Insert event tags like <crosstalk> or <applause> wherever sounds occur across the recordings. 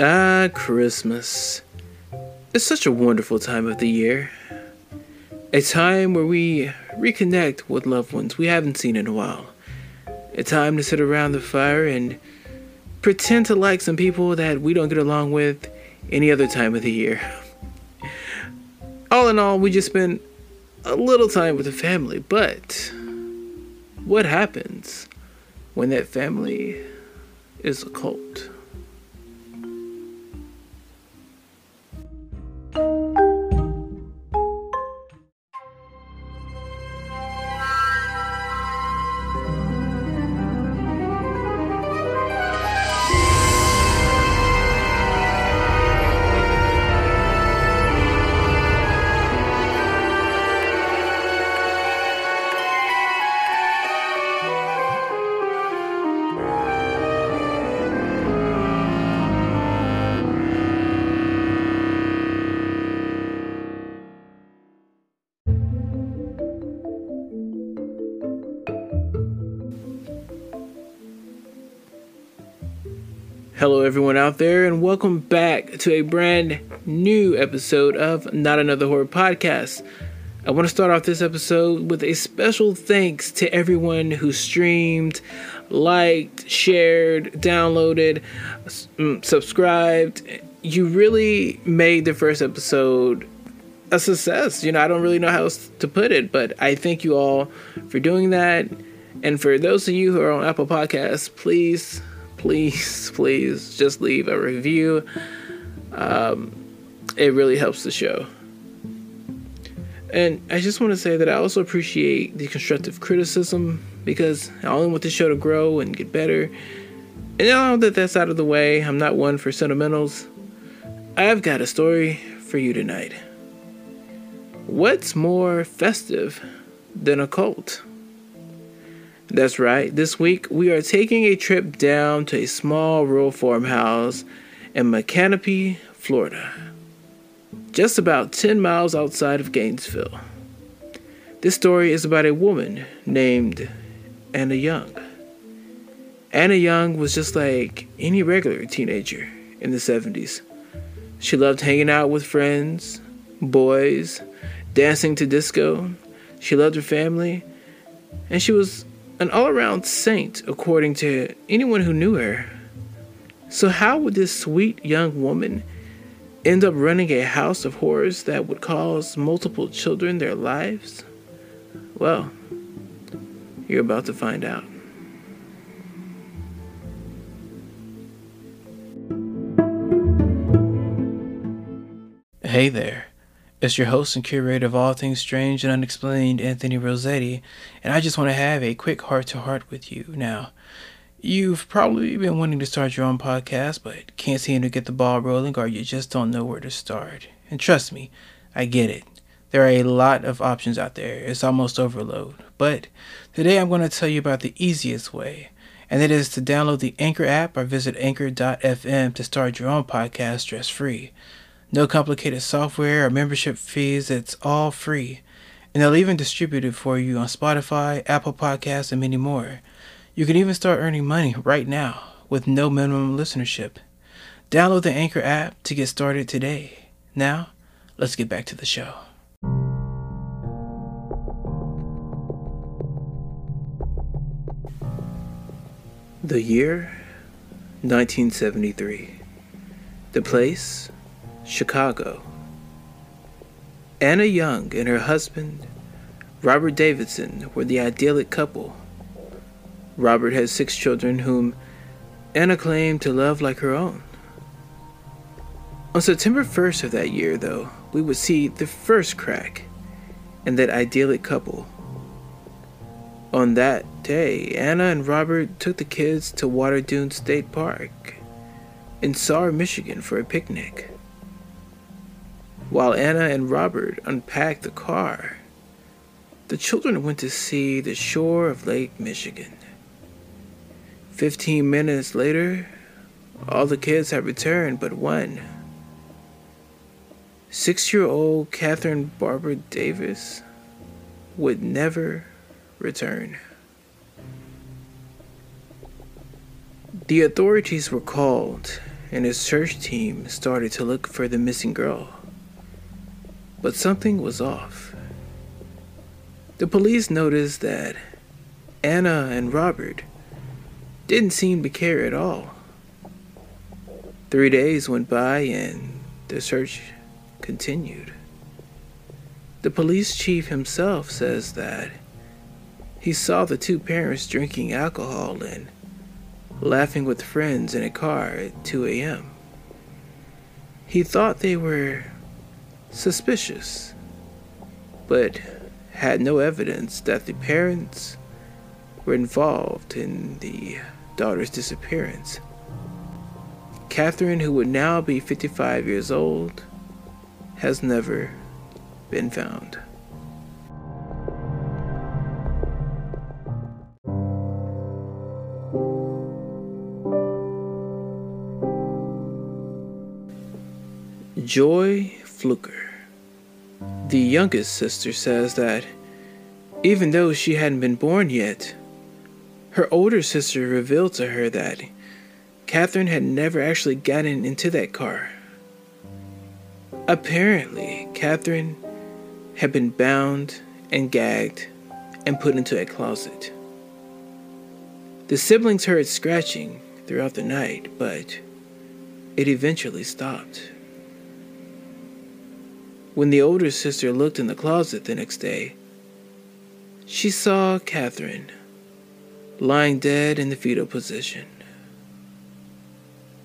Ah, Christmas. It's such a wonderful time of the year. A time where we reconnect with loved ones we haven't seen in a while. A time to sit around the fire and pretend to like some people that we don't get along with any other time of the year. All in all, we just spend a little time with the family, but what happens when that family is a cult? Everyone out there, and welcome back to a brand new episode of Not Another Horror Podcast. I want to start off this episode with a special thanks to everyone who streamed, liked, shared, downloaded, mm, subscribed. You really made the first episode a success. You know, I don't really know how else to put it, but I thank you all for doing that. And for those of you who are on Apple Podcasts, please please, <laughs> please just leave a review. Um, it really helps the show. And I just want to say that I also appreciate the constructive criticism because I only want the show to grow and get better. And now that that's out of the way, I'm not one for sentimentals. I've got a story for you tonight. What's more festive than a cult? That's right. This week we are taking a trip down to a small rural farmhouse in Micanopy, Florida, just about 10 miles outside of Gainesville. This story is about a woman named Anna Young. Anna Young was just like any regular teenager in the 70s. She loved hanging out with friends, boys, dancing to disco. She loved her family, and she was an all around saint, according to anyone who knew her. So, how would this sweet young woman end up running a house of horrors that would cause multiple children their lives? Well, you're about to find out. Hey there. It's your host and curator of all things strange and unexplained, Anthony Rossetti, and I just want to have a quick heart to heart with you. Now, you've probably been wanting to start your own podcast, but can't seem to get the ball rolling, or you just don't know where to start. And trust me, I get it. There are a lot of options out there. It's almost overload. But today I'm going to tell you about the easiest way, and that is to download the Anchor app or visit anchor.fm to start your own podcast stress free. No complicated software or membership fees, it's all free. And they'll even distribute it for you on Spotify, Apple Podcasts, and many more. You can even start earning money right now with no minimum listenership. Download the Anchor app to get started today. Now, let's get back to the show. The year 1973. The place Chicago. Anna Young and her husband, Robert Davidson, were the idyllic couple. Robert had six children whom Anna claimed to love like her own. On September 1st of that year, though, we would see the first crack in that idyllic couple. On that day, Anna and Robert took the kids to Water Dune State Park in Sawyer, Michigan for a picnic. While Anna and Robert unpacked the car, the children went to see the shore of Lake Michigan. Fifteen minutes later, all the kids had returned but one. Six year old Catherine Barbara Davis would never return. The authorities were called, and a search team started to look for the missing girl. But something was off. The police noticed that Anna and Robert didn't seem to care at all. Three days went by and the search continued. The police chief himself says that he saw the two parents drinking alcohol and laughing with friends in a car at 2 a.m. He thought they were suspicious, but had no evidence that the parents were involved in the daughter's disappearance. Catherine, who would now be 55 years old, has never been found. Joy Fluker. The youngest sister says that even though she hadn't been born yet, her older sister revealed to her that Catherine had never actually gotten into that car. Apparently, Catherine had been bound and gagged and put into a closet. The siblings heard scratching throughout the night, but it eventually stopped. When the older sister looked in the closet the next day, she saw Catherine lying dead in the fetal position.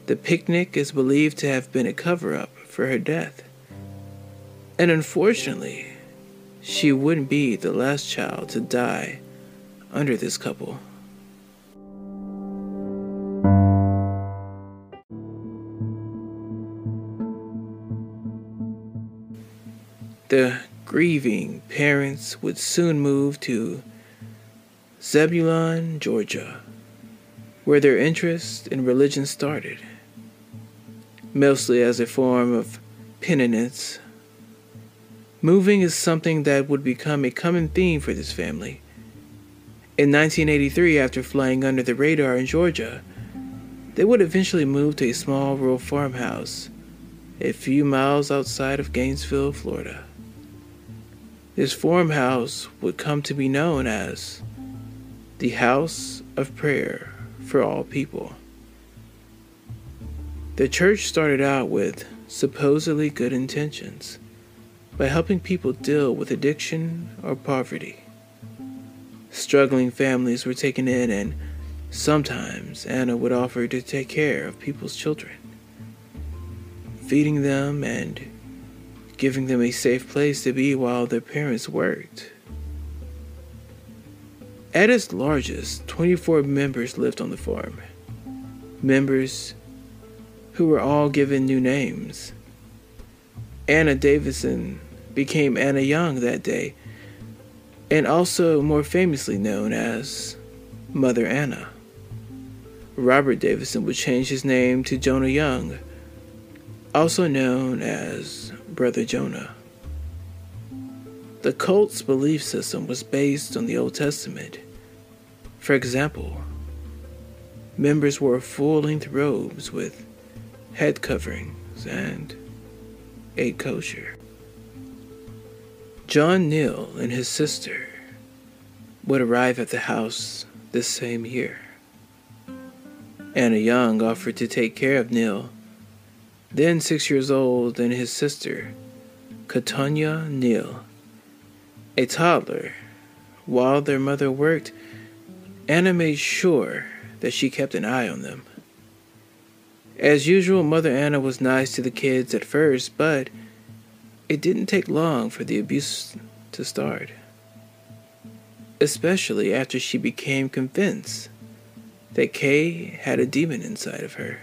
The picnic is believed to have been a cover up for her death. And unfortunately, she wouldn't be the last child to die under this couple. The grieving parents would soon move to Zebulon, Georgia, where their interest in religion started, mostly as a form of penitence. Moving is something that would become a common theme for this family. In 1983, after flying under the radar in Georgia, they would eventually move to a small rural farmhouse a few miles outside of Gainesville, Florida. This farmhouse would come to be known as the House of Prayer for All People. The church started out with supposedly good intentions by helping people deal with addiction or poverty. Struggling families were taken in, and sometimes Anna would offer to take care of people's children, feeding them and giving them a safe place to be while their parents worked. At its largest, 24 members lived on the farm. Members who were all given new names. Anna Davidson became Anna Young that day, and also more famously known as Mother Anna. Robert Davidson would change his name to Jonah Young, also known as Brother Jonah. The cult's belief system was based on the Old Testament. For example, members wore full length robes with head coverings and ate kosher. John Neal and his sister would arrive at the house this same year. Anna Young offered to take care of Neal then six years old, and his sister, Katonya Neal, a toddler. While their mother worked, Anna made sure that she kept an eye on them. As usual, Mother Anna was nice to the kids at first, but it didn't take long for the abuse to start. Especially after she became convinced that Kay had a demon inside of her.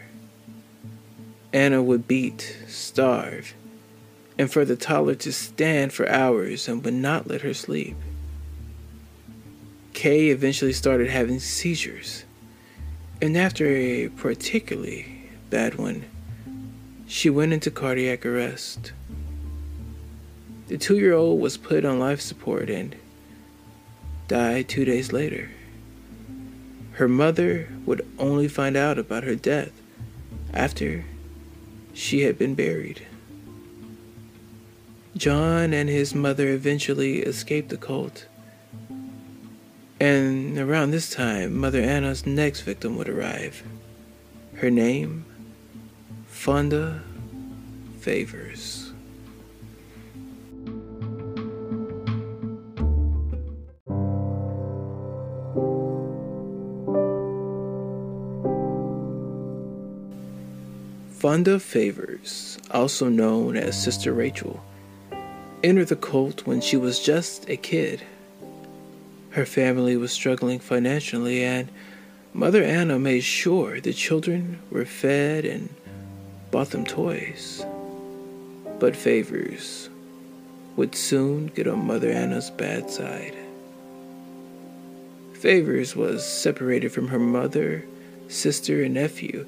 Anna would beat, starve, and for the toddler to stand for hours and would not let her sleep. Kay eventually started having seizures, and after a particularly bad one, she went into cardiac arrest. The two year old was put on life support and died two days later. Her mother would only find out about her death after she had been buried. John and his mother eventually escaped the cult. And around this time, Mother Anna's next victim would arrive. Her name, Fonda Favors. Fonda Favors, also known as Sister Rachel, entered the cult when she was just a kid. Her family was struggling financially, and Mother Anna made sure the children were fed and bought them toys. But Favors would soon get on Mother Anna's bad side. Favors was separated from her mother, sister, and nephew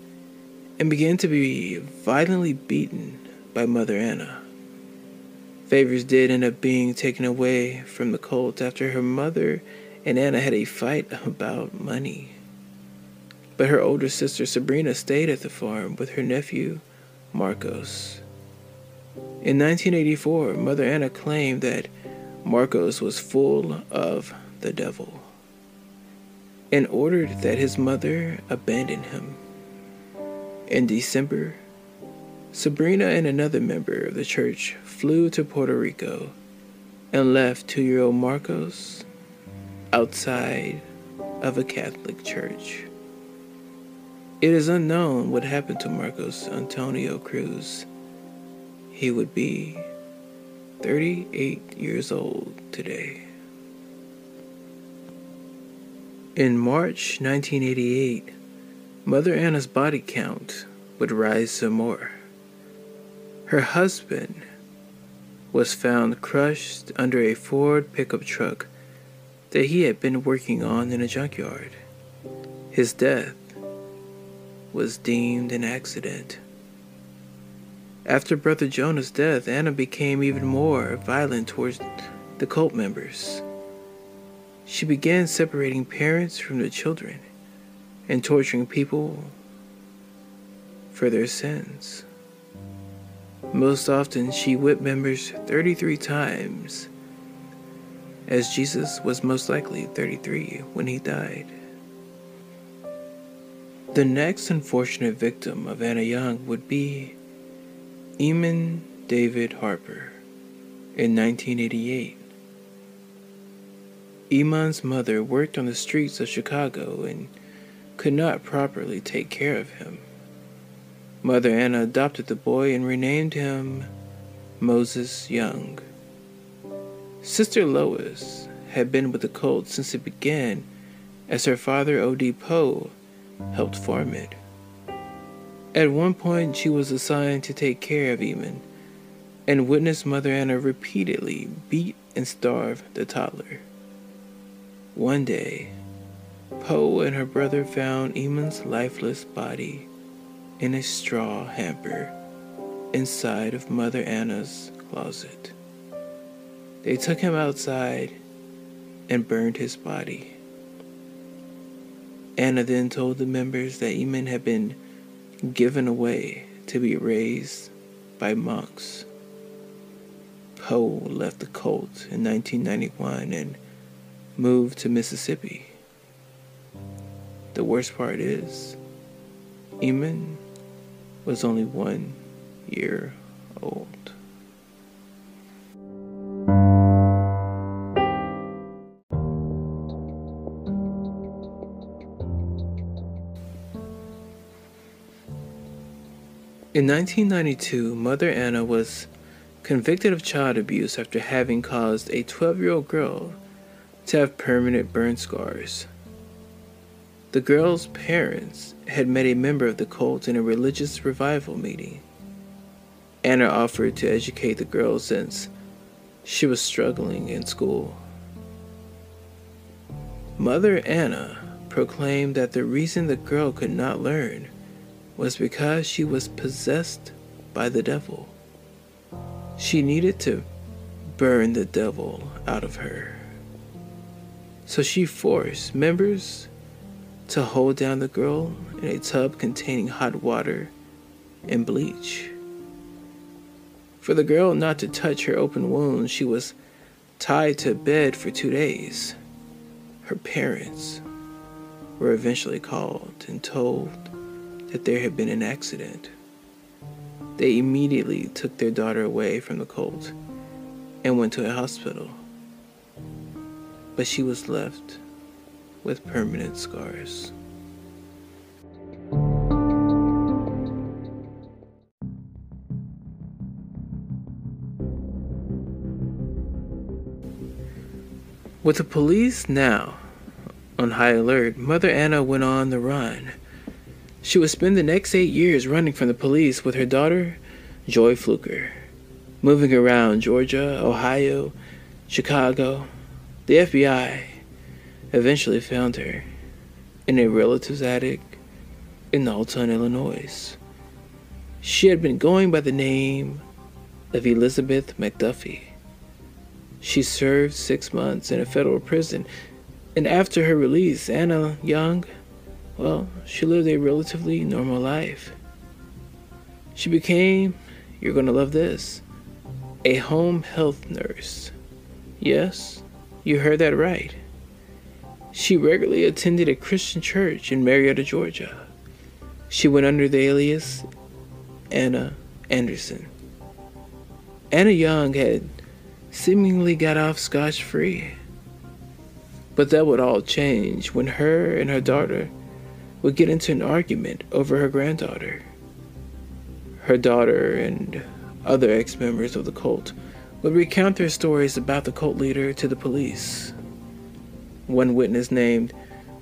and began to be violently beaten by Mother Anna. Favors did end up being taken away from the cult after her mother and Anna had a fight about money. But her older sister Sabrina stayed at the farm with her nephew, Marcos. In 1984, Mother Anna claimed that Marcos was full of the devil and ordered that his mother abandon him. In December, Sabrina and another member of the church flew to Puerto Rico and left two year old Marcos outside of a Catholic church. It is unknown what happened to Marcos Antonio Cruz. He would be 38 years old today. In March 1988, Mother Anna's body count would rise some more. Her husband was found crushed under a Ford pickup truck that he had been working on in a junkyard. His death was deemed an accident. After Brother Jonah's death, Anna became even more violent towards the cult members. She began separating parents from the children and torturing people for their sins. Most often, she whipped members 33 times, as Jesus was most likely 33 when he died. The next unfortunate victim of Anna Young would be Eamon David Harper in 1988. Eamon's mother worked on the streets of Chicago and could not properly take care of him. Mother Anna adopted the boy and renamed him Moses Young. Sister Lois had been with the cult since it began, as her father O.D. Poe helped form it. At one point, she was assigned to take care of Eamon and witnessed Mother Anna repeatedly beat and starve the toddler. One day, Poe and her brother found Eamon's lifeless body in a straw hamper inside of Mother Anna's closet. They took him outside and burned his body. Anna then told the members that Eamon had been given away to be raised by monks. Poe left the cult in 1991 and moved to Mississippi. The worst part is, Eamon was only one year old. In 1992, Mother Anna was convicted of child abuse after having caused a 12 year old girl to have permanent burn scars. The girl's parents had met a member of the cult in a religious revival meeting. Anna offered to educate the girl since she was struggling in school. Mother Anna proclaimed that the reason the girl could not learn was because she was possessed by the devil. She needed to burn the devil out of her. So she forced members to hold down the girl in a tub containing hot water and bleach. For the girl not to touch her open wounds, she was tied to a bed for two days. Her parents were eventually called and told that there had been an accident. They immediately took their daughter away from the cult and went to a hospital. But she was left with permanent scars. With the police now on high alert, Mother Anna went on the run. She would spend the next eight years running from the police with her daughter, Joy Fluker, moving around Georgia, Ohio, Chicago. The FBI eventually found her in a relative's attic in Alton, Illinois. She had been going by the name of Elizabeth McDuffie. She served six months in a federal prison, and after her release, Anna Young, well, she lived a relatively normal life. She became, you're to love this, a home health nurse. Yes, you heard that right. She regularly attended a Christian church in Marietta, Georgia. She went under the alias Anna Anderson. Anna Young had seemingly got off scotch free. But that would all change when her and her daughter would get into an argument over her granddaughter. Her daughter and other ex members of the cult would recount their stories about the cult leader to the police. One witness named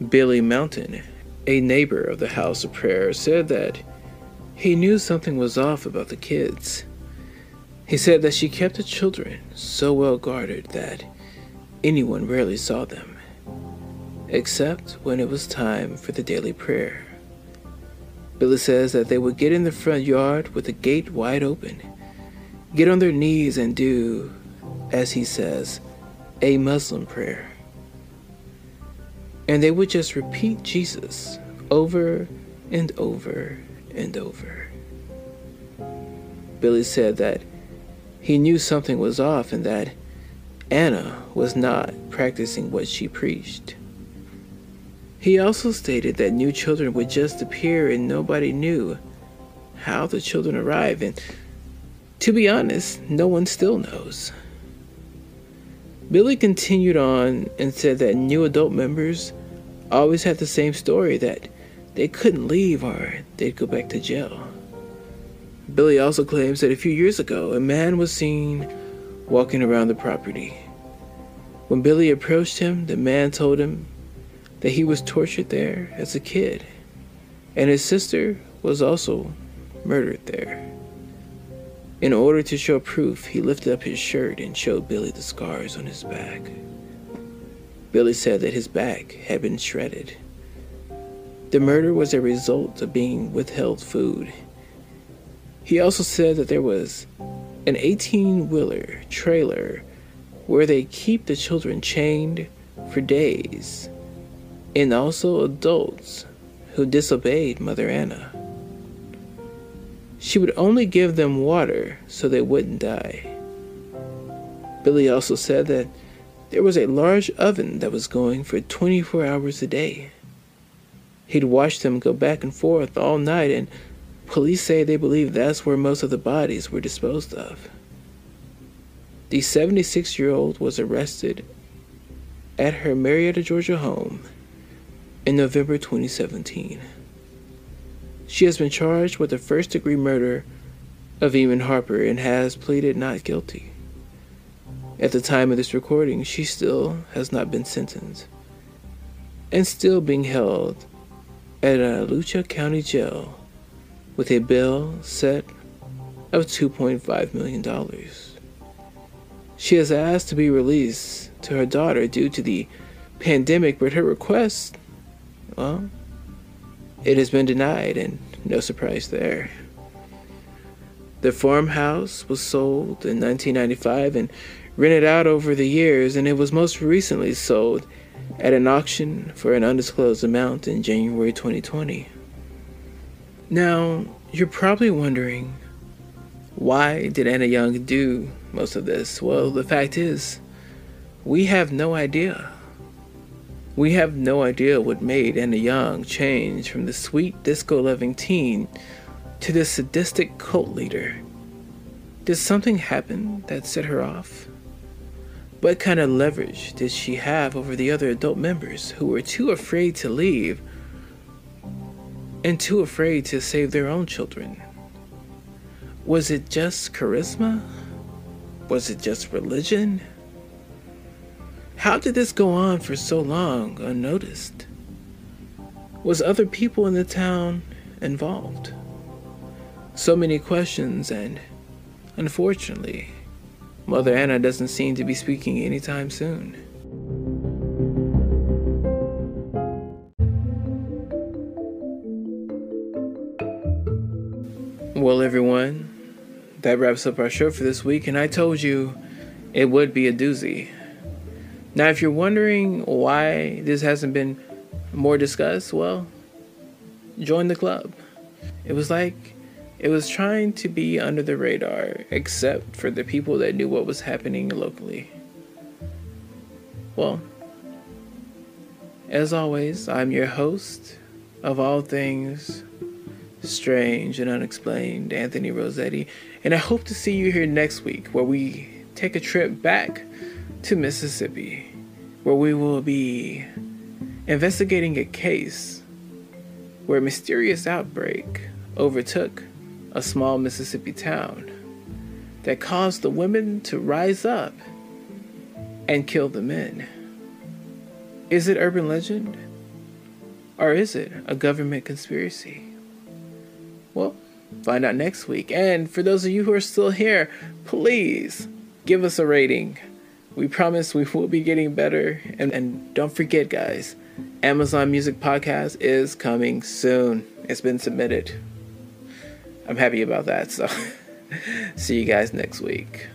Billy Mountain, a neighbor of the House of Prayer, said that he knew something was off about the kids he said that she kept the children so well guarded that anyone rarely saw them, except when it was time for the daily prayer. Billy says that they would get in the front yard with the gate wide open, get on their knees and do, as he says, a Muslim prayer. And they would just repeat Jesus over and over and over. Billy said that he knew something was off and that Anna was not practicing what she preached. He also stated that new children would just appear and nobody knew how the children arrived, and to be honest, no one still knows. Billy continued on and said that new adult members always had the same story that they couldn't leave or they'd go back to jail. Billy also claims that a few years ago, a man was seen walking around the property. When Billy approached him, the man told him that he was tortured there as a kid, and his sister was also murdered there. In order to show proof, he lifted up his shirt and showed Billy the scars on his back. Billy said that his back had been shredded. The murder was a result of being withheld food he also said that there was an 18 wheeler trailer where they keep the children chained for days, and also adults who disobeyed Mother Anna. She would only give them water so they wouldn't die. Billy also said that there was a large oven that was going for 24 hours a day. He'd watch them go back and forth all night and Police say they believe that's where most of the bodies were disposed of. The 76 year old was arrested at her Marietta, Georgia home in November 2017. She has been charged with the first degree murder of Eamon Harper and has pleaded not guilty. At the time of this recording, she still has not been sentenced and still being held at Alachua County Jail with a bill set of $2.5 million. She has asked to be released to her daughter due to the pandemic, but her request, well, it has been denied, and no surprise there. The farmhouse was sold in 1995 and rented out over the years, and it was most recently sold at an auction for an undisclosed amount in January 2020. Now, you're probably wondering Why did Anna Young do most of this? Well, the fact is, we have no idea. We have no idea what made Anna Young change from the sweet disco loving teen to the sadistic cult leader. Did something happen that set her off? What kind of leverage did she have over the other adult members who were too afraid to leave and too afraid to save their own children? Was it just charisma? Was it just religion? How did this go on for so long unnoticed? Was other people in the town involved? So many questions, and unfortunately, Mother Anna doesn't seem to be speaking anytime soon. Well, everyone, that wraps up our show for this week, and I told you it would be a doozy. Now, if you're wondering why this hasn't been more discussed, well, join the club. It was like it was trying to be under the radar, except for the people that knew what was happening locally. Well, as always, I'm your host of all things strange and unexplained, Anthony Rossetti, and I hope to see you here next week where we take a trip back to Mississippi, where we will be investigating a case where a mysterious outbreak overtook a small Mississippi town that caused the women to rise up and kill the men. Is it urban legend? Or is it a government conspiracy? Well, find out next week. And for those of you who are still here, please give us a rating. We promise we will be getting better. And, and don't forget, guys, Amazon Music Podcast is coming soon. It's been submitted. I'm happy about that. So, <laughs> see you guys next week.